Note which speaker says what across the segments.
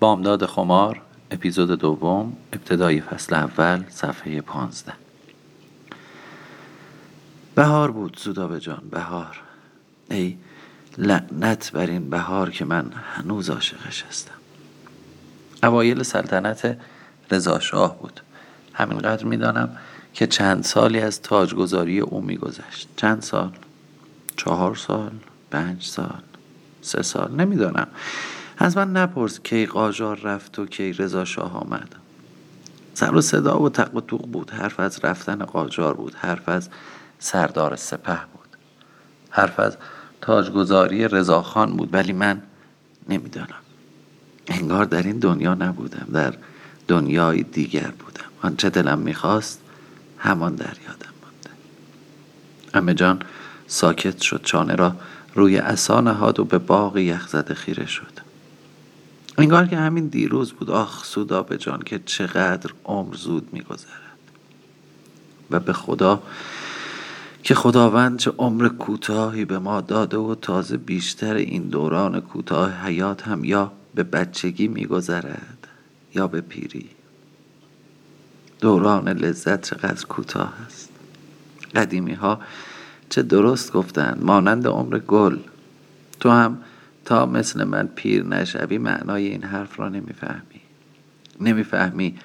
Speaker 1: بامداد خمار اپیزود دوم ابتدای فصل اول صفحه پانزده. بهار بود زودابه جان بهار. ای لعنت بر این بهار که من هنوز عاشقش هستم. اوایل سلطنت رضاشاه بود. همینقدر می‌دانم که چند سالی از تاجگذاری او میگذشت. چند سال؟ چهار سال؟ پنج سال؟ سه سال؟ نمی‌دانم. از من نپرس کی قاجار رفت و کی رضا شاه آمد. سر و صدا و تق و توق بود. حرف از رفتن قاجار بود. حرف از سردار سپه بود. حرف از تاجگذاری رضاخان بود. ولی من نمی‌دانم. انگار در این دنیا نبودم. در دنیای دیگر بودم. آنچه دلم می‌خواست همان در یادم مانده. امه جان ساکت شد. چانه را روی اصا نهاد و به باغ یخزده خیره شد. انگار که همین دیروز بود. آخ سودا به جان که چقدر عمر زود میگذرد. و به خدا که خداوند چه عمر کوتاهی به ما داده و تازه بیشتر این دوران کوتاه حیات هم یا به بچگی میگذرد یا به پیری. دوران لذت چقدر کوتاه است. قدیمی ها چه درست گفتند مانند عمر گل. تو هم تا مثل من پیر نشوی معنای این حرف را نمی‌فهمی. نمی‌فهمی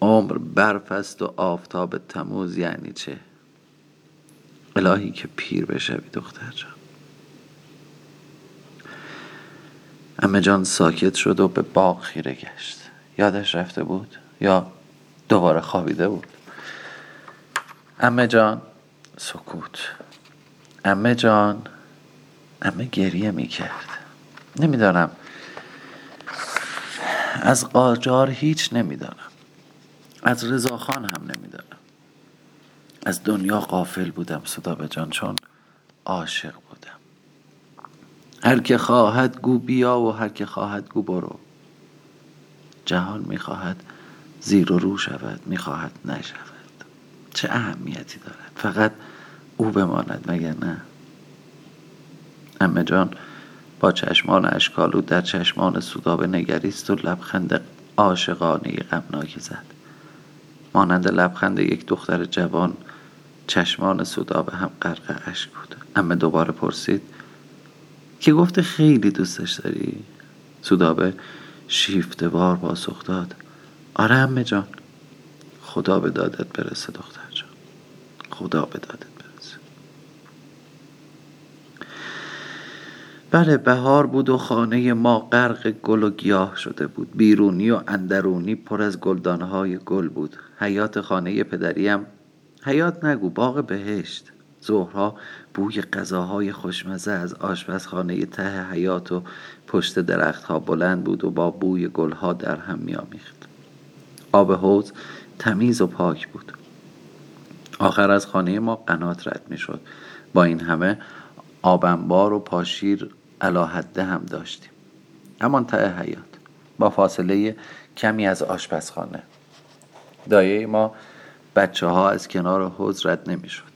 Speaker 1: عمر برف است و آفتاب تموز یعنی چه؟ الهی که پیر بشوی دختر جان. امه جان ساکت شد و به باغ خیره گشت. یادش رفته بود یا دوباره خوابیده بود؟ امه جان سکوت. امه جان امه گریه می کرد نمی‌دانم. از قاجار هیچ نمی‌دانم. از رضاخان هم نمی‌دانم. از دنیا قافل بودم صدا به جان چون عاشق بودم. هر که خواهد گو بیا و هر که خواهد گو برو. جهان می‌خواهد زیر و رو شود می‌خواهد نشود. چه اهمیتی دارد؟ فقط او بماند مگر نه؟ امه جان با چشمان اشکالو در چشمان سودابه نگریست و لبخند عاشقانه غمناکی زد. مانند لبخند یک دختر جوان چشمان سودابه هم غرق اشک بود. اما دوباره پرسید که گفته خیلی دوستش داری؟ سودابه شیفته بار پاسخ داد آره امه جان. خدا به دادت برسه دختر جان. خدا به دادت برسه بله بهار بود و خانه ما غرق گل و گیاه شده بود. بیرونی و اندرونی پر از گلدانهای گل بود. حیات خانه پدریم حیات نگو باغ بهشت. ظهرها بوی غذاهای خوشمزه از آشپزخانه ته حیات و پشت درختها بلند بود و با بوی گلها در هم میآمیخت. آب حوز تمیز و پاک بود. آخر از خانه ما قنات رد می شد با این همه آبنبار و پاشیر علاحده هم داشتیم. همان ته حیات با فاصله کمی از آشپزخانه. دایه ما بچه ها از کنار حوز رد نمی شد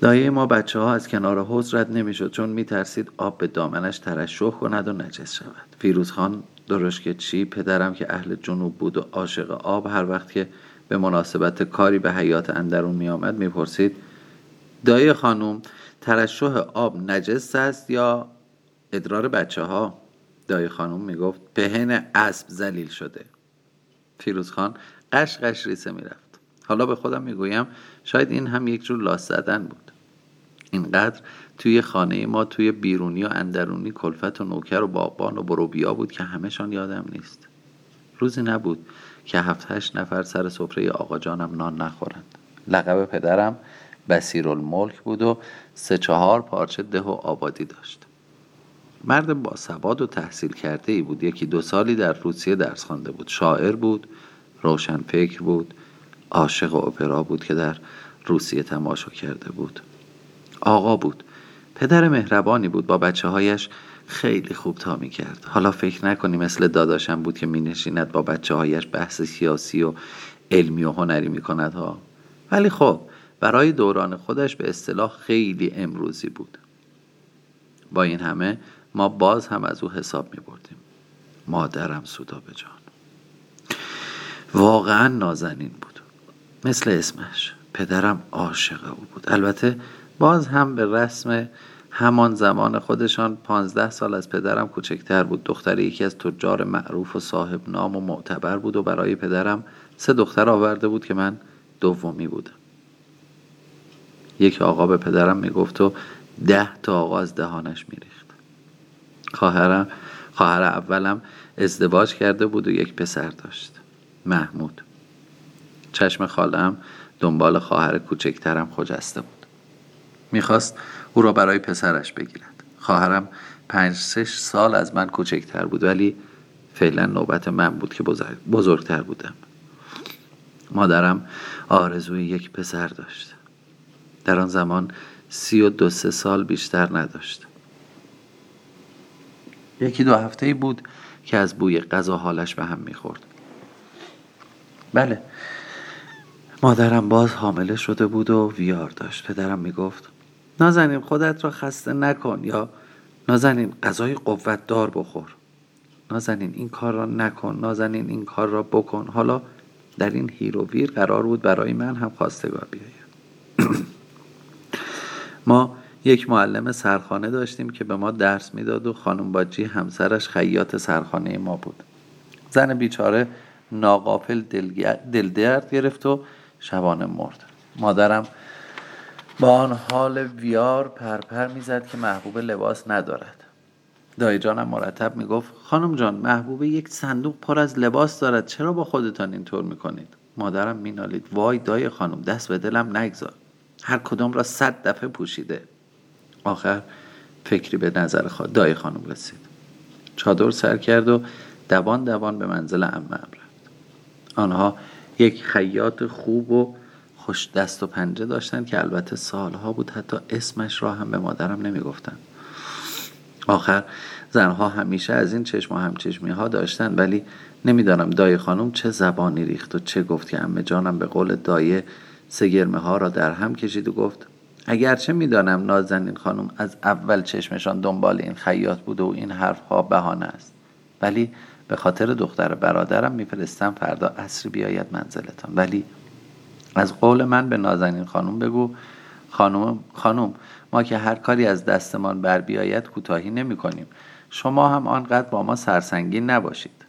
Speaker 1: دایه ما بچه ها از کنار حوز رد نمی شد چون می ترسید آب به دامنش ترشح کند و نجس شود. فیروز خان درشک چی پدرم که اهل جنوب بود و عاشق آب هر وقت که به مناسبت کاری به حیات اندرون می آمد می پرسید دایه خانوم ترشح آب نجس است یا ادرار بچه ها دایه خانوم می گفت پهن اسب زلیل شده. فیروز خان قش قش ریسه می رفت حالا به خودم می گویم شاید این هم یک جور لاس زدن بود. اینقدر توی خانه ما توی بیرونی و اندرونی کلفت و نوکر و باغبان و بروبیا بود که همهشان یادم نیست. روزی نبود که هفت هشت نفر سر سفره آقا جانم نان نخورند. لقب پدرم بسیر الملک بود و سه چهار پارچه ده و آبادی داشت. مرد با سواد و تحصیل کرده ای بود. یکی دو سالی در روسیه درس خوانده بود. شاعر بود روشن فکر بود عاشق اپرا بود که در روسیه تماشا کرده بود. آقا بود. پدر مهربانی بود. با بچه هایش خیلی خوب تا می کرد حالا فکر نکنی مثل داداشم بود که می نشیند با بچه هایش بحث سیاسی و علمی و هنری می کند ها. ولی خب برای دوران خودش به اصطلاح خیلی امروزی بود. با این همه ما باز هم از او حساب می بردیم. مادرم سودا به جان. واقعا نازنین بود. مثل اسمش. پدرم عاشق او بود. البته باز هم به رسم همان زمان خودشان پانزده سال از پدرم کوچکتر بود. دختر یکی از تجار معروف و صاحب نام و معتبر بود و برای پدرم سه دختر آورده بود که من دومی بودم. یک آقا به پدرم می‌گفت و ده تا آقا از دهانش میریخت. خواهرم خواهر اولم ازدواج کرده بود و یک پسر داشت محمود. چشم خالم دنبال خواهر کوچکترم خجسته بود. می‌خواست او را برای پسرش بگیرد. خواهرم پنج شش سال از من کوچکتر بود ولی فعلا نوبت من بود که بزرگتر بودم. مادرم آرزوی یک پسر داشت. در آن زمان سی و دو سه سال بیشتر نداشت. یکی دو هفته بود که از بوی غذا حالش به هم می‌خورد. بله مادرم باز حامله شده بود و ویار داشت. پدرم می‌گفت نازنین خودت را خسته نکن یا نازنین غذای قوت دار بخور. نازنین این کار را نکن. نازنین این کار را بکن. حالا در این هیر و ویر قرار بود برای من هم خواستگار بیاید. ما یک معلم سرخانه داشتیم که به ما درس می‌داد و خانم باجی همسرش خیاط سرخانه ما بود. زن بیچاره ناقافل دلدرد گرفت و شبانه مرد. مادرم با آن حال ویار پرپر می‌زد که محبوب لباس ندارد. دایی جانم مرتب می‌گفت خانم جان محبوب یک صندوق پر از لباس دارد چرا با خودتان اینطور می‌کنید؟ مادرم مینالید وای دای خانم دست به دلم نگذار. هر کدام را صد دفعه پوشیده. آخر فکری به نظر دای خانم رسید. چادر سر کرد و دوان دوان به منزل امم رفت. آنها یک خیاط خوب و خوش دست و پنجه داشتند که البته سالها بود حتی اسمش را هم به مادرم نمی‌گفتند. آخر زنها همیشه از این چشم و همچشمی ها داشتن ولی نمی‌دانم دای خانم چه زبانی ریخت و چه گفت که امه جانم به قول دایه سگرمه ها را در هم کشید و گفت اگرچه می‌دانم نازنین خانم از اول چشمشان دنبال این خیاط بوده و این حرفها بهانه است ولی به خاطر دختر برادرم میفرستم فردا عصری بیاید منزلتان. ولی از قول من به نازنین خانم بگو خانم خانم ما که هر کاری از دستمان بر بیاید کوتاهی نمی کنیم شما هم آنقدر با ما سرسنگین نباشید.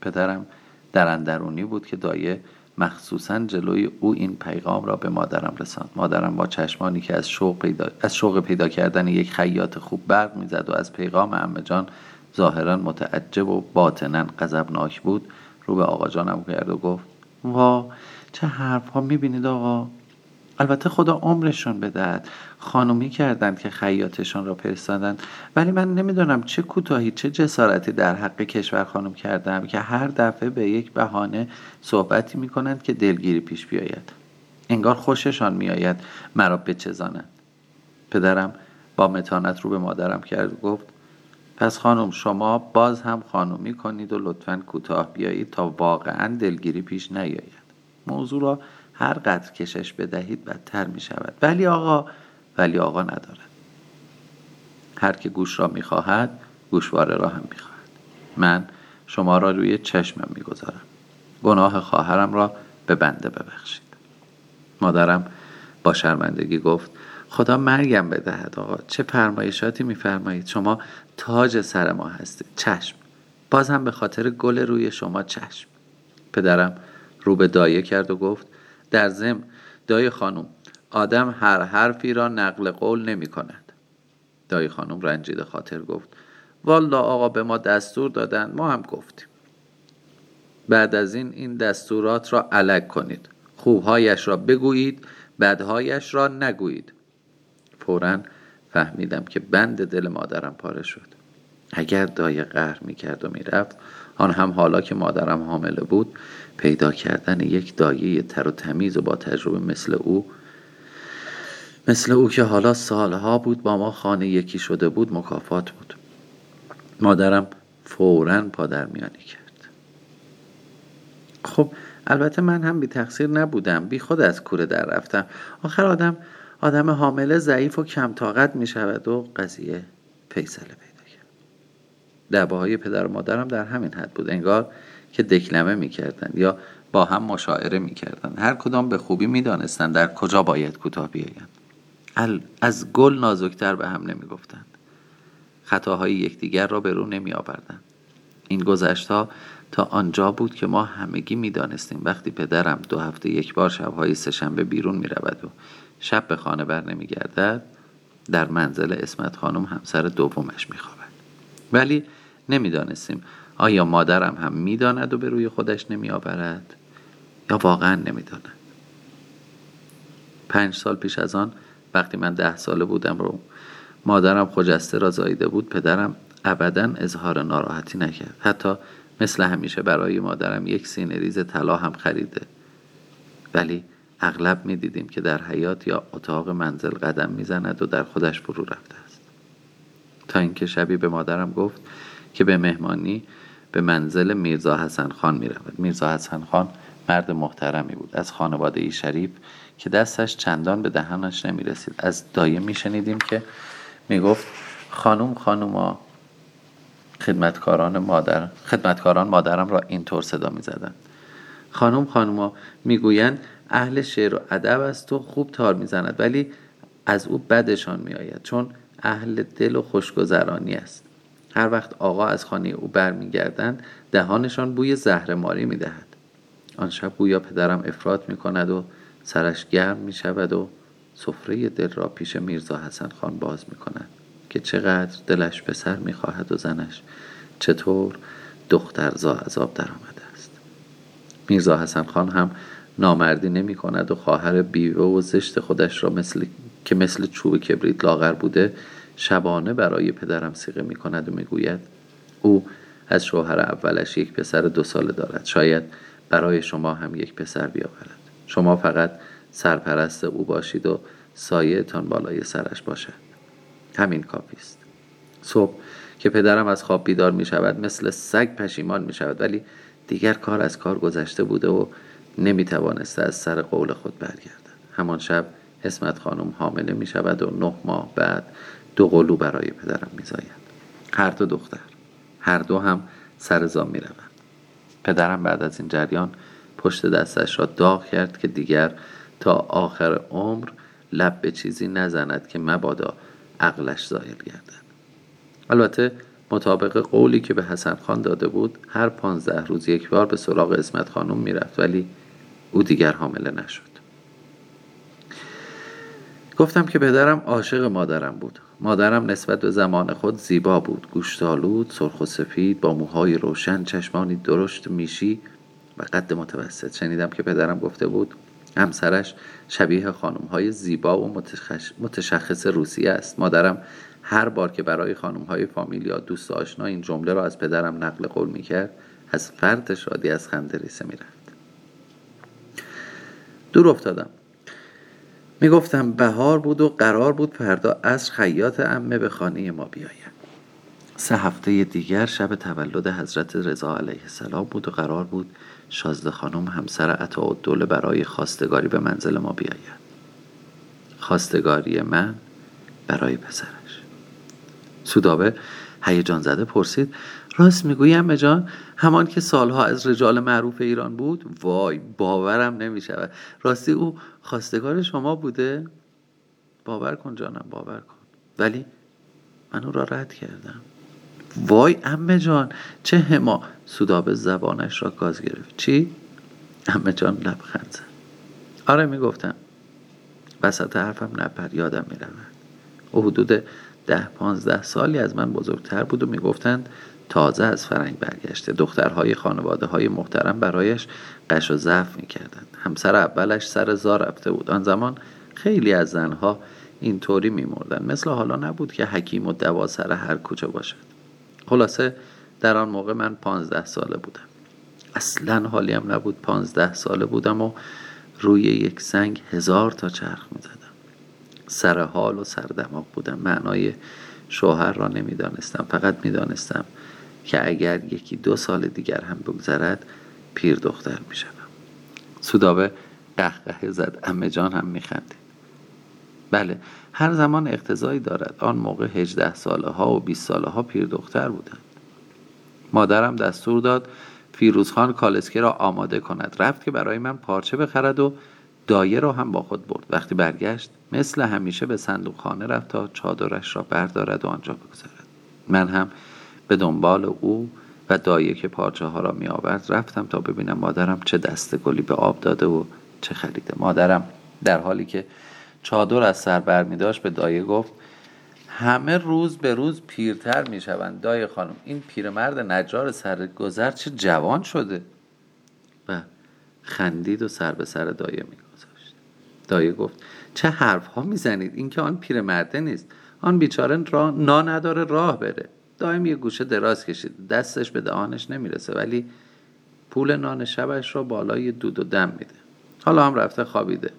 Speaker 1: پدرم در اندرونی بود که دایه مخصوصا جلوی او این پیغام را به مادرم رساند. مادرم با چشمانی که از شوق پیدا, از شوق پیدا کردن یک خیاط خوب برق می‌زد و از پیغام امه جان ظاهرا متعجب و باطنا غضبناک بود رو به آقا جانم کرد و گفت وا چه حرف ها می‌بینید آقا؟ البته خدا عمرشون بدهد. خانومی کردند که خیاطشان را فرستادند ولی من نمی‌دانم چه کوتاهی چه جسارتی در حق کشور خانم کردم که هر دفعه به یک بهانه صحبتی می‌کنند که دلگیری پیش بیاید. انگار خوششان میآید مرا بچزانند. پدرم با متانت رو به مادرم کرد و گفت پس خانم شما باز هم خانومی کنید و لطفا کوتاه بیایید تا واقعا دلگیری پیش نیاید. موضوع را هر قدر کشش بدهید بدتر می شود ولی آقا ولی آقا ندارد. هر که گوش را می خواهد گوشواره را هم می خواهد من شما را روی چشمم می گذارم گناه خواهرم را به بنده ببخشید. مادرم با شرمندگی گفت خدا مرگم بدهد آقا. چه فرمایشاتی میفرمایید؟ شما تاج سر ما هستید. چشم. باز هم به خاطر گل روی شما چشم. پدرم رو به دایه کرد و گفت در زم دای خانم آدم هر حرفی را نقل قول نمی کند. دای خانم رنجیده خاطر گفت والا آقا به ما دستور دادن ما هم گفتیم. بعد از این این دستورات را علک کنید. خوبهایش را بگویید بدهایش را نگویید. فورا فهمیدم که بند دل مادرم پاره شد. اگر دایه قهر می‌کرد و می‌رفت آن هم حالا که مادرم حامله بود پیدا کردن یک دایه تر و تمیز و با تجربه مثل او مثل او که حالا سالها بود با ما خانه یکی شده بود مکافات بود. مادرم فورا پادرمیانی کرد. خب البته من هم بی تقصیر نبودم بی خود از کوره در رفتم. آخر آدم آدم حامله ضعیف و کم طاقت می شود و قضیه فیصله دعبه های پدر و مادرم در همین حد بود. انگار که دکلمه می‌کردند یا با هم مشاعره می‌کردند هر کدام به خوبی می‌دانستند در کجا باید کوتاه بیایند. از گل نازکتر به هم نمی‌گفتند. خطاهای یکدیگر را به رو نمی آوردند این گذشت تا آنجا بود که ما همگی می دانستیم وقتی پدرم دو هفته یک بار شبهای سهشنبه بیرون می رود و شب به خانه بر نمی گردد در منزل اسمت خانم همسر دومش می خوابد. ولی نمی‌دانستیم. آیا مادرم هم می‌داند و به روی خودش نمی آورد یا واقعا نمی‌داند؟ پنج سال پیش از آن وقتی من ده ساله بودم رو مادرم خجسته را زاییده بود پدرم ابدا اظهار ناراحتی نکرد. حتی مثل همیشه برای مادرم یک سینه ریز طلا هم خریده. ولی اغلب می دیدیم که در حیات یا اتاق منزل قدم می‌زند و در خودش فرو رفته است. تا اینکه شبی به مادرم گفت که به مهمانی به منزل میرزا حسن خان می رود. میرزا حسن خان مرد محترمی بود از خانواده ای شریف که دستش چندان به دهنش نمی رسید از دایه می شنیدیم که می گفت خانوم خانوما خدمتکاران مادر خدمتکاران مادرم را اینطور صدا می زدن. خانم خانوما می‌گویند اهل شعر و ادب است و خوب تار می‌زند ولی از او بدشان میآید چون اهل دل و خوشگذرانی است هر وقت آقا از خانه او برمیگردند دهانشان بوی زهر ماری می‌دهد. آن شب گویا پدرم افراد می کند و سرش گرم می شود و سفره دل را پیش میرزا حسن خان باز می کند که چقدر دلش به سر می خواهد و زنش چطور دختر زا عذاب در آمده است. میرزا حسن خان هم نامردی نمی کند و خواهر بیوه و زشت خودش را مثل که مثل چوب کبریت لاغر بوده شبانه برای پدرم سیغه می کند و می گوید او از شوهر اولش یک پسر دو ساله دارد. شاید برای شما هم یک پسر بیاورد. شما فقط سرپرست او باشید و تان بالای سرش باشد. همین کافی است. صبح که پدرم از خواب بیدار می شود مثل سگ پشیمان می شود ولی دیگر کار از کار گذشته بوده و نمی توانسته از سر قول خود برگردد. همان شب اسمت خانم حامله می شود و نه ماه بعد دو قلو برای پدرم می زاید. هر دو دختر هر دو هم سر می روند پدرم بعد از این جریان پشت دستش را داغ کرد که دیگر تا آخر عمر لب به چیزی نزند که مبادا عقلش زایل گردد. البته مطابق قولی که به حسن خان داده بود هر پانزده روز یک بار به سراغ اسمت خانم می‌رفت ولی او دیگر حامله نشد. گفتم که پدرم عاشق مادرم بود. مادرم نسبت به زمان خود زیبا بود. گوشتالود سرخ و سفید با موهای روشن چشمانی درشت میشی و قد متوسط. شنیدم که پدرم گفته بود همسرش شبیه خانم های زیبا و متشخص روسیه است. مادرم هر بار که برای خانم های فامیل یا دوست آشنا این جمله را از پدرم نقل قول می‌کرد از فرد شادی از خنده ریسه می‌رفت. دور افتادم. می‌گفتم بهار بود و قرار بود فردا از خیاط امه به خانه ما بیاید. سه هفته دیگر شب تولد حضرت رضا علیه السلام بود و قرار بود شازده خانم همسر عطا دوله برای خواستگاری به منزل ما بیاید. خواستگاری من برای پسرش. سودابه هیجان زده پرسید راست میگوی امه جان؟ همان که سالها از رجال معروف ایران بود وای باورم نمی شود راستی او خواستگار شما بوده؟ باور کن جانم باور کن. ولی من او را رد کردم. وای امه جان چه هما. سودابه زبانش را گاز گرفت. چی؟ امه جان لبخند زد. آره می‌گفتم. وسط حرفم نپر یادم می‌رود. او حدود ده پانزده سالی از من بزرگتر بود و می‌گفتند تازه از فرنگ برگشته. دخترهای خانواده های محترم برایش قش و ضعف می‌کردند. همسر اولش سر زار رفته بود. آن زمان خیلی از زنها اینطوری میمردن مثل حالا نبود که حکیم و دوا سر هر کوچه باشد. خلاصه در آن موقع من پانزده ساله بودم. اصلا حالیم نبود پانزده ساله بودم و روی یک سنگ هزار تا چرخ می‌زدم. سر حال و سر دماغ بودم. معنای شوهر را نمی‌دانستم. فقط می‌دانستم که اگر یکی دو سال دیگر هم بگذرد پیر دختر می شدم سودابه قهقه زد امه جان هم می خندید. بله هر زمان اقتضایی دارد. آن موقع هجده ساله ها و 20 ساله ها پیر دختر بودند. مادرم دستور داد فیروزخان کالسکه را آماده کند. رفت که برای من پارچه بخرد و دایه را هم با خود برد. وقتی برگشت مثل همیشه به صندوق خانه رفت تا چادرش را بردارد و آنجا بگذارد. من هم به دنبال او و دایه که پارچه ها را می آورد رفتم تا ببینم مادرم چه دست گلی به آب داده و چه خریده. مادرم در حالی که چادر از سر بر می داشت به دایه گفت همه روز به روز پیرتر می شوند دایه خانم. این پیرمرد نجار سرگذر چه جوان شده؟ و خندید و سر به سر دایه می گذاشت. دایه گفت چه حرف ها می زنید این که آن پیرمرده نیست. آن بیچاره را نا نداره راه بره. دایم یه گوشه دراز کشید. دستش به دهانش نمی‌رسه ولی پول نان شبش را بالای دود و دم میده. حالا هم رفته خوابیده.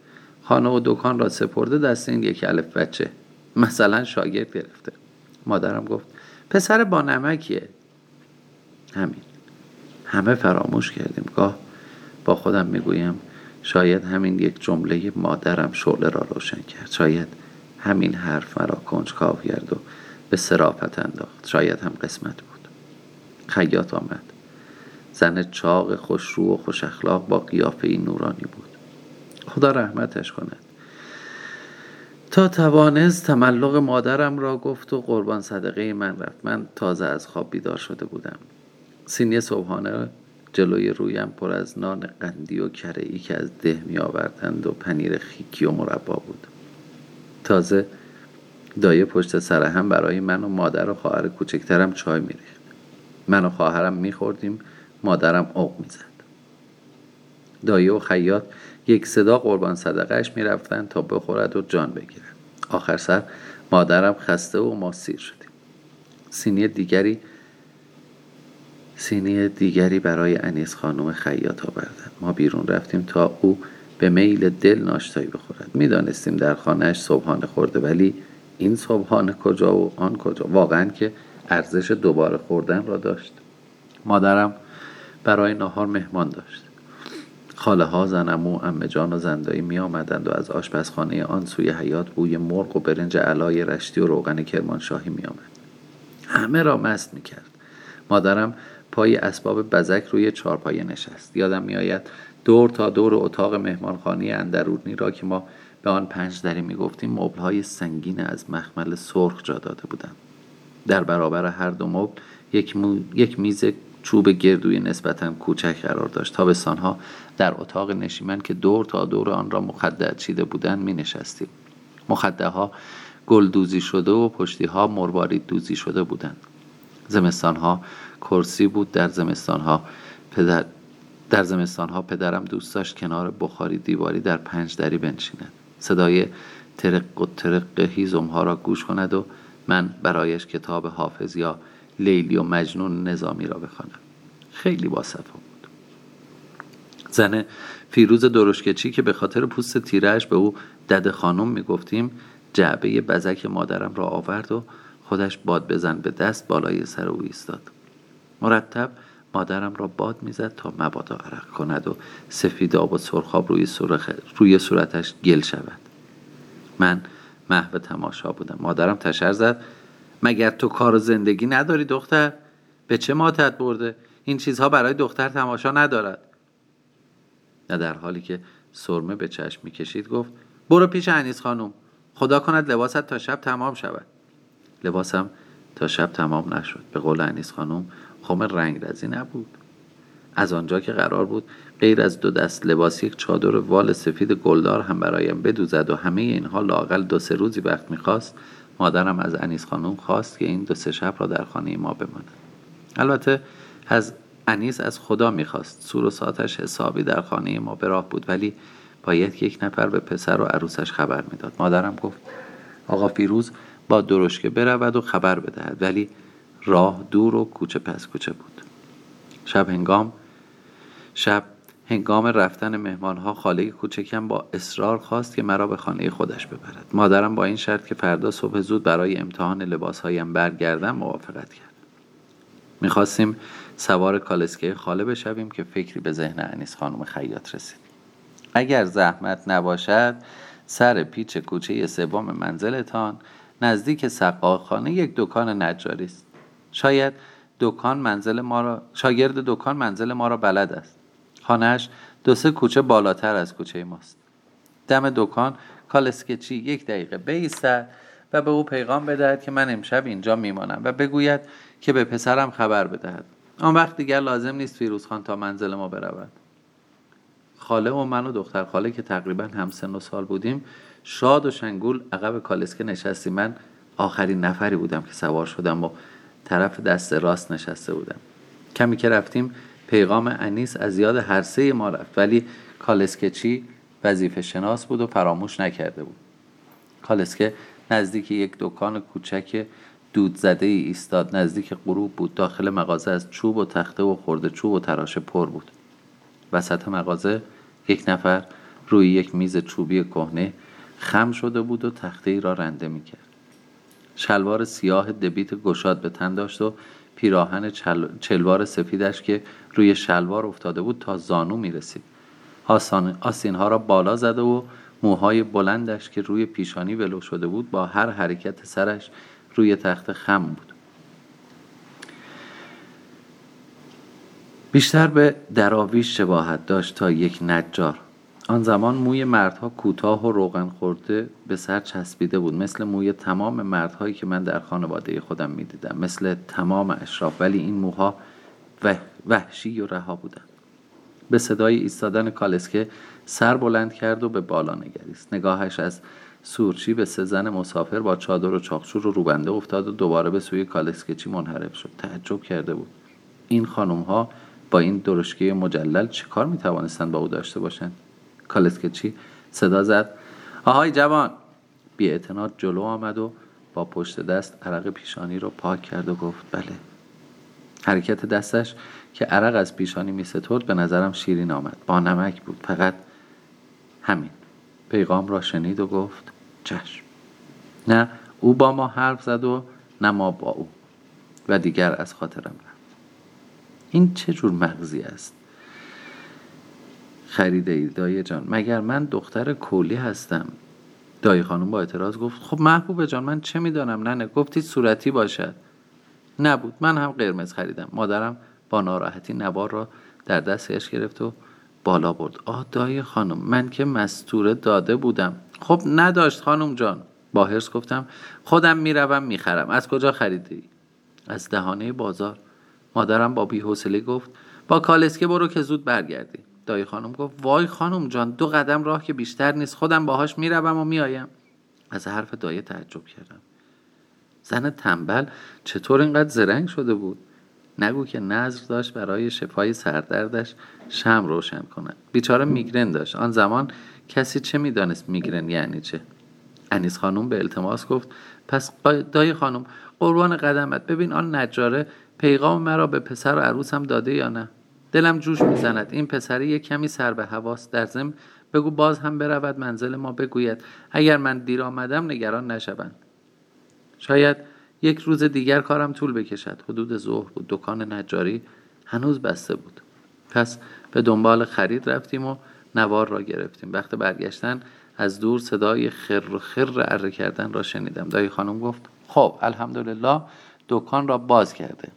Speaker 1: خانه و دکان را سپرده دست این یک الف بچه. مثلا شاگرد گرفته. مادرم گفت پسر با نمکیه. همین. همه فراموش کردیم. گاه با خودم می‌گویم شاید همین یک جمله مادرم شعله را روشن کرد. شاید همین حرف مرا کنجکاو کرد و به سرافت انداخت. شاید هم قسمت بود. خیاط آمد. زن چاق خوشرو و خوش اخلاق با قیافه نورانی بود. خدا رحمتش کند. تا توانست تملق مادرم را گفت و قربان صدقه من رفت. من تازه از خواب بیدار شده بودم. سینی صبحانه جلوی رویم پر از نان قندی و کره ای که از ده می آوردند و پنیر خیکی و مربا بود. تازه دایه پشت سر هم برای من و مادر و خواهر کوچکترم چای میریخت. من و خواهرم میخوردیم مادرم اوق می‌زد. دایه و خیاط یک صدا قربان صدقهش می‌رفتن تا بخورد و جان بگیرد آخر سر مادرم خسته و ما سیر شدیم. سینی دیگری سینی دیگری برای انیس خانم خیاط آوردن. ما بیرون رفتیم تا او به میل دل ناشتایی بخورد. می‌دانستیم در خانهش صبحانه خورده ولی این صبحانه کجا و آن کجا واقعا که ارزش دوباره خوردن را داشت مادرم برای نهار مهمان داشت خاله ها زنمو امه جان و زندایی می آمدند و از آشپزخانه آن سوی حیات بوی مرغ و برنج علای رشتی و روغن کرمانشاهی می آمد. همه را مست می کرد. مادرم پای اسباب بزک روی چارپایه نشست یادم میآید دور تا دور اتاق مهمانخانه اندرونی را که ما به آن پنج دری می‌گفتیم مبلهای سنگین از مخمل سرخ جا داده بودند. در برابر هر دو مبل یک, یک میز چوب گردوی نسبتا کوچک قرار داشت. تابستانها در اتاق نشیمن که دور تا دور آن را مخدع چیده بودند می نشستیم مخدع ها گل دوزی شده و پشتی ها مروارید دوزی شده بودند. زمستان ها کرسی بود. در زمستان ها پدر در زمستان ها پدرم دوست داشت کنار بخاری دیواری در پنج دری بنشیند. صدای ترق و ترق هیزم ها را گوش کند و من برایش کتاب حافظ یا لیلی و مجنون نظامی را بخوانم. خیلی با بود. زن فیروز درشکچی که به خاطر پوست تیرهش به او دد خانم می‌گفتیم جعبه بزک مادرم را آورد و خودش باد بزن به دست بالای سر او ایستاد. مرتب مادرم را باد می‌زد تا مبادا عرق کند و سفید آب و سرخاب روی, روی صورتش گل شود. من محو تماشا بودم. مادرم تشر زد. مگر تو کار زندگی نداری دختر؟ به چه ماتت برده؟ این چیزها برای دختر تماشا ندارد. نه در حالی که سرمه به چشم می‌کشید گفت برو پیش انیس خانم. خدا کند لباست تا شب تمام شود. لباسم تا شب تمام نشد. به قول انیس خانم خم رنگ رزی نبود. از آنجا که قرار بود غیر از دو دست لباس یک چادر وال سفید گلدار هم برایم بدوزد و همه اینها لاقل دو سه روزی وقت می‌خواست مادرم از انیس خانم خواست که این دو سه شب را در خانه ما بماند. البته از انیس از خدا می‌خواست. سور و ساتش حسابی در خانه ما به راه بود ولی باید یک نفر به پسر و عروسش خبر می‌داد. مادرم گفت آقا فیروز با درشکه برود و خبر بدهد ولی راه دور و کوچه پس کوچه بود. شب هنگام شب هنگام رفتن مهمانها خاله کوچکم با اصرار خواست که مرا به خانه خودش ببرد. مادرم با این شرط که فردا صبح زود برای امتحان لباسهایم برگردم موافقت کرد. می‌خواستیم سوار کالسکه خاله بشویم که فکری به ذهن انیس خانم خیاط رسید. اگر زحمت نباشد سر پیچ کوچه سوم منزلتان نزدیک سقاخانه یک دکان نجاری است. شاید دکان منزل ما را شاگرد دکان منزل ما را بلد است. خانهش دو سه کوچه بالاتر از کوچه ماست. دم دکان کالسکچی یک دقیقه بیستد و به او پیغام بدهد که من امشب اینجا میمانم و بگوید که به پسرم خبر بدهد. آن وقت دیگر لازم نیست فیروز خان تا منزل ما برود. خاله و من و دختر خاله که تقریبا هم سن و سال بودیم شاد و شنگول عقب کالسکه نشستی من آخرین نفری بودم که سوار شدم و طرف دست راست نشسته بودم. کمی که رفتیم پیغام انیس از یاد هر سه ما رفت ولی کالسکچی وظیفه شناس بود و فراموش نکرده بود. کالسکه نزدیک یک دکان کوچک دود زده ای ایستاد. نزدیک غروب بود. داخل مغازه از چوب و تخته و خورده چوب و تراشه پر بود. وسط مغازه یک نفر روی یک میز چوبی کهنه خم شده بود و تخته ای را رنده می‌کرد. شلوار سیاه دبیت گشاد به تن داشت و پیراهن چل... چلوار سفیدش که روی شلوار افتاده بود تا زانو می رسید آسین ها را بالا زده و موهای بلندش که روی پیشانی ولو شده بود با هر حرکت سرش روی تخت خم بود. بیشتر به دراویش شباهت داشت تا یک نجار. آن زمان موی مردها کوتاه و روغن خورده به سر چسبیده بود. مثل موی تمام مردهایی که من در خانواده خودم می‌دیدم. مثل تمام اشراف. ولی این موها وحشی و رها بودند به صدای ایستادن کالسکه سر بلند کرد و به بالا نگریست. نگاهش از سورچی به سه زن مسافر با چادر و چاخچور و روبنده افتاد و دوباره به سوی کالسکچی منحرف شد. تعجب کرده بود. این خانم ها با این درشکه مجلل چه کار می توانستند با او داشته باشند؟ کالسکچی صدا زد. آهای جوان بی جلو آمد و با پشت دست عرق پیشانی رو پاک کرد و گفت بله. حرکت دستش که عرق از پیشانی می سترد به نظرم شیرین آمد. با نمک بود فقط همین. پیغام را شنید و گفت چشم. نه او با ما حرف زد و نه ما با او و دیگر از خاطرم رفت. این چه جور مغزی است؟ خریده ای دایی جان. مگر من دختر کولی هستم؟ دایی خانم با اعتراض گفت خب محبوب جان من چه می‌دانم؟ نه نه گفتی صورتی باشد. نبود من هم قرمز خریدم. مادرم با ناراحتی نوار را در دستش گرفت و بالا برد. آه دایی خانم من که مستوره داده بودم. خب نداشت خانم جان. با هرس گفتم خودم می‌روم می‌خرم. از کجا خریدی؟ از دهانه بازار. مادرم با بیحوصله گفت با کالسکه برو که زود برگردی. دایی خانم گفت وای خانم جان دو قدم راه که بیشتر نیست. خودم باهاش می‌روم و میآیم از حرف دایه تعجب کردم. زن تنبل چطور اینقدر زرنگ شده بود؟ نگو که نظر داشت برای شفای سردردش شم روشن کند. بیچاره میگرن داشت. آن زمان کسی چه می‌دانست میگرن یعنی چه؟ انیس خانم به التماس گفت پس دای خانم قربان قدمت. ببین آن نجاره پیغام مرا به پسر و عروسم داده یا نه؟ دلم جوش می‌زند. این پسری یک کمی سر به حواس در ضمن بگو باز هم برود. منزل ما بگوید. اگر من دیر آمدم نگران نشوند. شاید یک روز دیگر کارم طول بکشد. حدود ظهر بود. دکان نجاری هنوز بسته بود. پس به دنبال خرید رفتیم و نوار را گرفتیم. وقت برگشتن از دور صدای خر خر اره کردن را شنیدم. دایی خانم گفت خب الحمدلله دکان را باز کرده.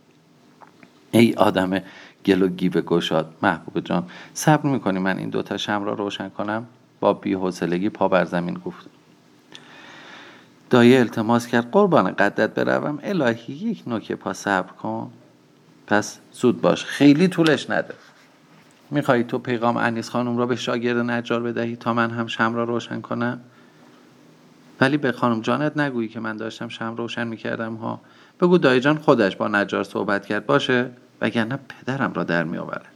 Speaker 1: ای آدم گل و گیب گشاد. محبوب جان صبر می‌کنی من این دوتا شم را روشن کنم؟ با بیحوصلگی پا بر زمین گفت. دایه التماس کرد قربان قدت بروم. الهی یک نوک پا صبر کن. پس زود باش خیلی طولش نده. میخوایی تو پیغام انیس خانم را به شاگرد نجار بدهی تا من هم شم را روشن کنم؟ ولی به خانم جانت نگویی که من داشتم شم روشن می‌کردم ها. بگو دایی جان خودش با نجار صحبت کرد. باشه؟ وگرنه پدرم را در میآورد.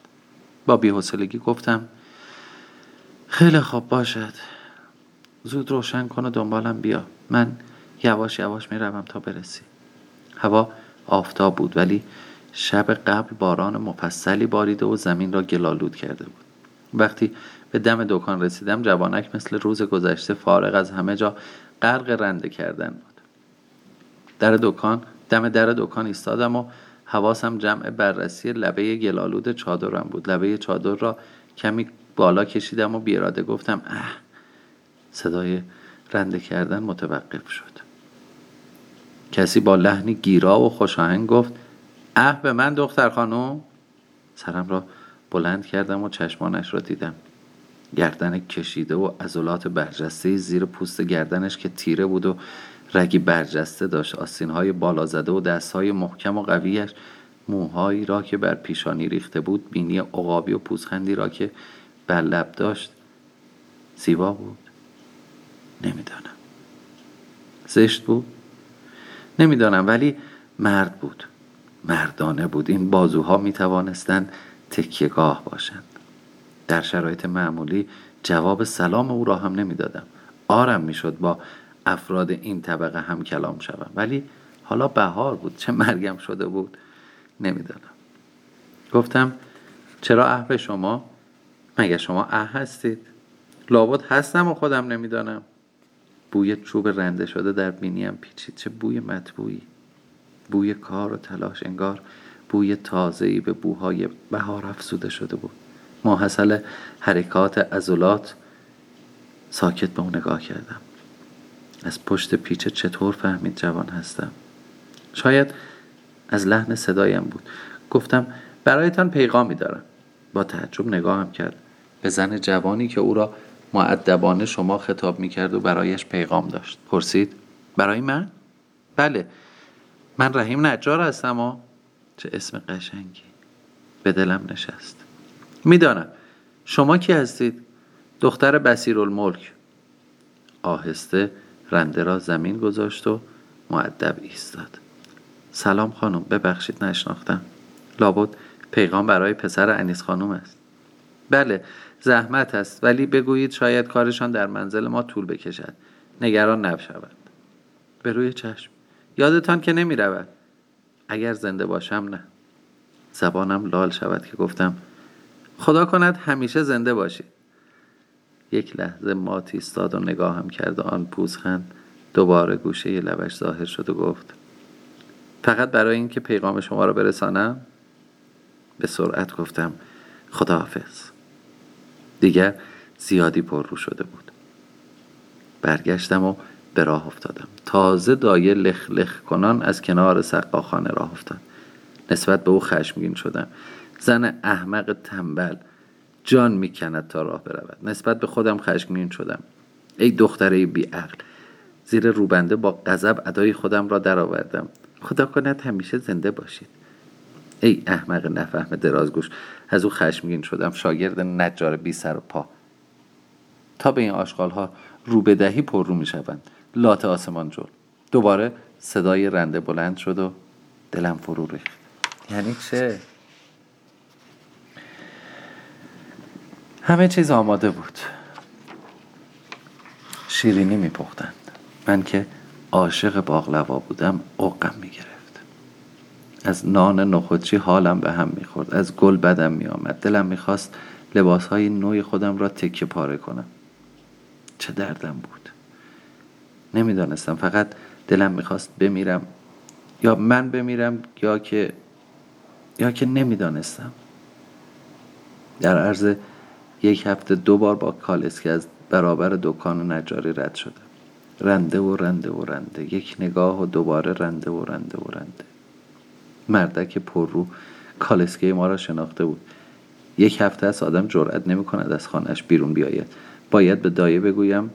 Speaker 1: با بیحوصلگی گفتم خیلی خوب باشد. زود روشن کن و دنبالم بیا. من یواش یواش می‌روم تا برسی. هوا آفتاب بود ولی شب قبل باران مفصلی باریده و زمین را گلالود کرده بود. وقتی به دم دکان رسیدم جوانک مثل روز گذشته فارغ از همه جا غرق رنده کردن بود. در دکان دم در دکان ایستادم و حواسم جمع بررسی لبه گلالود چادرم بود. لبه چادر را کمی بالا کشیدم و بیراده گفتم اه صدای رنده کردن متوقف شد. کسی با لحنی گیرا و خوشاهنگ گفت اه به من دختر خانم. سرم را بلند کردم و چشمانش را دیدم. گردن کشیده و عضلات برجسته زیر پوست گردنش که تیره بود و رگی برجسته داشت. آسینهای بالا زده و دستهای محکم و قویش موهایی را که بر پیشانی ریخته بود بینی عقابی و پوزخندی را که بر لب داشت زیبا بود. نمی‌دانم. زشت بود؟ نمی‌دانم ولی مرد بود. مردانه بود. این بازوها می توانستند تکیهگاه باشند. در شرایط معمولی جواب سلام او را هم نمی‌دادم. آرم می‌شد با افراد این طبقه هم کلام شوم ولی حالا بهار بود چه مرگم شده بود نمی‌دانم. گفتم چرا اه شما؟ مگه شما اه هستید؟ لابد هستم و خودم نمی‌دانم. بوی چوب رنده شده در بینیم پیچید. چه بوی مطبوعی؟ بوی کار و تلاش انگار بوی تازه‌ای به بوهای بهار افزوده شده بود. ماحصل حرکات عضلات ساکت به اون نگاه کردم. از پشت پیچه چطور فهمید جوان هستم؟ شاید از لحن صدایم بود. گفتم برایتان پیغامی دارم. با تعجب نگاهم کرد. به زن جوانی که او را معدبانه شما خطاب می کرد و برایش پیغام داشت. پرسید برای من؟ بله من رحیم نجار هستم و چه اسم قشنگی. به دلم نشست. می‌دانم شما کی هستید؟ دختر بسیرالملک آهسته رنده را زمین گذاشت و معدب ایستاد. سلام خانم ببخشید نشناختم. لابد پیغام برای پسر انیس خانم است. بله زحمت است ولی بگویید شاید کارشان در منزل ما طول بکشد. نگران نشود به روی چشم. یادتان که نمی رود. اگر زنده باشم نه. زبانم لال شود که گفتم خدا کند همیشه زنده باشید. یک لحظه مات ایستاد و نگاهم کرد و آن پوزخند دوباره گوشه لبش ظاهر شد و گفت فقط برای اینکه پیغام شما را برسانم؟ به سرعت گفتم خداحافظ. دیگر زیادی پر رو شده بود. برگشتم و به راه افتادم. تازه دایه لخ لخ کنان از کنار سقاخانه راه افتاد. نسبت به او خشمگین شدم. زن احمق تنبل جان می‌کند تا راه برود. نسبت به خودم خشمگین شدم. ای دختره بیعقل زیر روبنده با غضب ادای خودم را درآوردم. خدا کند همیشه زنده باشید. ای احمق نفهم درازگوش از او خشمگین شدم. شاگرد نجار بی سر و پا. تا به این آشغال ها رو بدهی پر رو می شوند لات آسمان جل. دوباره صدای رنده بلند شد و دلم فرو ریخت. یعنی چه؟ همه چیز آماده بود. شیرینی میپختند. من که عاشق باغلوا بودم اوقم می‌گرفت. از نان نخودچی حالم به هم می‌خورد. از گل بدم میآمد. دلم می‌خواست لباسهای نوی خودم را تکه پاره کنم. چه دردم بود. نمی‌دانستم. فقط دلم می‌خواست بمیرم. یا من بمیرم یا که یا که نمی‌دانستم. در عرض یک هفته دو بار با کالسکی از برابر دکان نجاری رد شده. رنده و رنده و رنده. یک نگاه و دوباره رنده و رنده و رنده. مردک رو کالسکه ما را شناخته بود. یک هفته است آدم جرأت نمی کند از خانهش بیرون بیاید. باید به دایه بگویم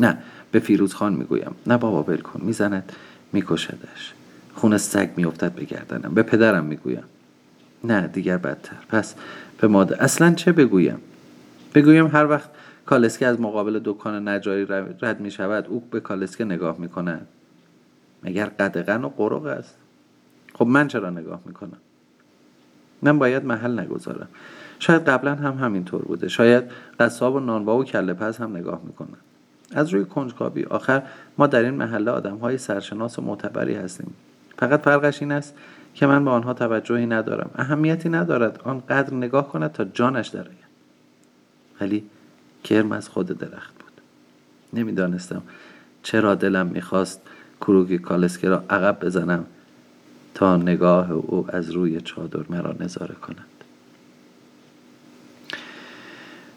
Speaker 1: نه به فیروز خان می‌گویم. نه بابا ول کن. می‌زند میکشدش. خون سگ میافتد به گردنم. به پدرم می‌گویم. نه دیگر بدتر. پس به ماده. اصلا چه بگویم؟ بگویم هر وقت کالسکه از مقابل دکان نجاری رد می شود او به کالسکه نگاه می کند مگر قدغن و قرق است؟ خب من چرا نگاه می‌کنم؟ من باید محل نگذارم. شاید قبلا هم همینطور بوده. شاید قصاب و نانوا و کله پز هم نگاه می‌کنن. از روی کنجکاوی آخر ما در این محله آدم های سرشناس و معتبری هستیم. فقط فرقش این است که من به آنها توجهی ندارم. اهمیتی ندارد آنقدر نگاه کند تا جانش درآید ولی کرم از خود درخت بود. نمی‌دانستم چرا دلم می‌خواست کروگی کالسکه را عقب بزنم تا نگاه او از روی چادر مرا نظاره کند.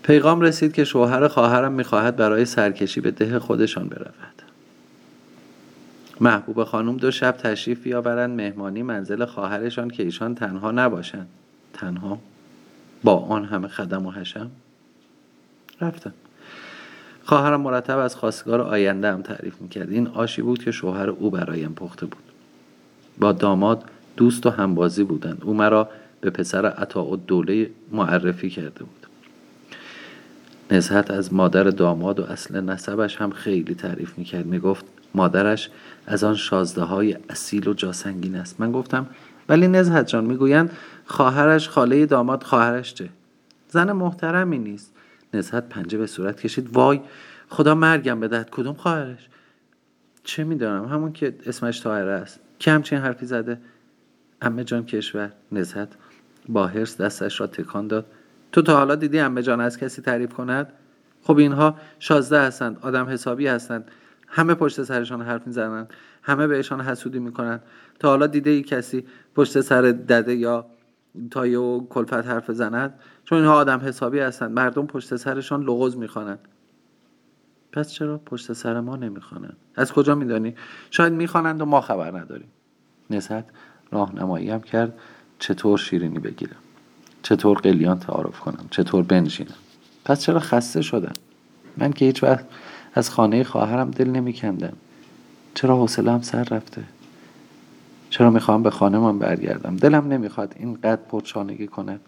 Speaker 1: پیغام رسید که شوهر خواهرم می‌خواهد برای سرکشی به ده خودشان برود. محبوب خانم دو شب تشریف بیاورند مهمانی منزل خواهرشان که ایشان تنها نباشند. تنها؟ با آن همه خدم و حشم؟ رفتم خواهرم مرتب از خواستگار آینده هم تعریف می‌کرد. این آشی بود که شوهر او برایم پخته بود. با داماد دوست و همبازی بودند. او مرا به پسر عطا و دوله معرفی کرده بود. نزهت از مادر داماد و اصل نسبش هم خیلی تعریف می‌کرد. می‌گفت مادرش از آن شازده های اصیل و جاسنگین است. من گفتم ولی نزهت جان می‌گویند خواهرش خاله داماد خواهرش چه؟ زن محترمی نیست. نزهت پنجه به صورت کشید. وای خدا مرگم بدهد کدوم خواهرش؟ چه می‌دانم؟ همون که اسمش تاهره است. که همچین حرفی زده؟ امه جان کشور نزهت با حرس دستش را تکان داد. تو تا حالا دیدی امه جان از کسی تعریف کند؟ خب اینها شازده هستند آدم حسابی هستند. همه پشت سرشان حرف می‌زنند. همه بهشان حسودی می‌کنند. تا حالا دیده ای کسی پشت سر دده یا تایه و کلفت حرف زند. چون اینها آدم حسابی هستند. مردم پشت سرشان لغز می‌خوانند. پس چرا پشت سر ما نمی‌خوانند؟ از کجا میدانی؟ شاید می‌خوانند و ما خبر نداریم. نزد راهنمایی هم کرد. چطور شیرینی بگیرم؟ چطور قلیان تعارف کنم؟ چطور بنشینم؟ پس چرا خسته شدم؟ من که هیچ وقت از خانه خواهرم دل نمیکندم. چرا حوصله‌ام سر رفته؟ چرا می‌خوام به خانهمان برگردم؟ دلم نمی‌خواد اینقدر پرچانگی کند.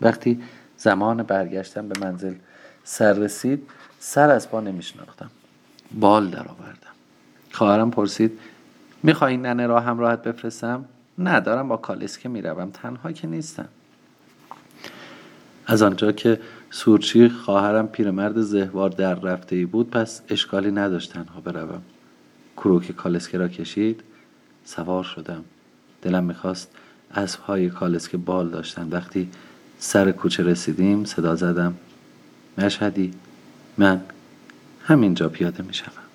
Speaker 1: وقتی زمان برگشتم به منزل سر رسید سر از پا نمیشناختم. بال درآوردم. خواهرم پرسید می‌خوای ننه را همراهت بفرستم؟ نه دارم با کالسکه می‌روم. تنها که نیستم. از آنجا که سورچی خواهرم پیرمرد زهوار در رفته ای بود پس اشکالی نداشت تنها بروم. کروک کالسکه را کشید. سوار شدم. دلم می‌خواست اسبهای کالسکه بال داشتن. وقتی سر کوچه رسیدیم صدا زدم. مشهدی من همینجا پیاده می‌شوم.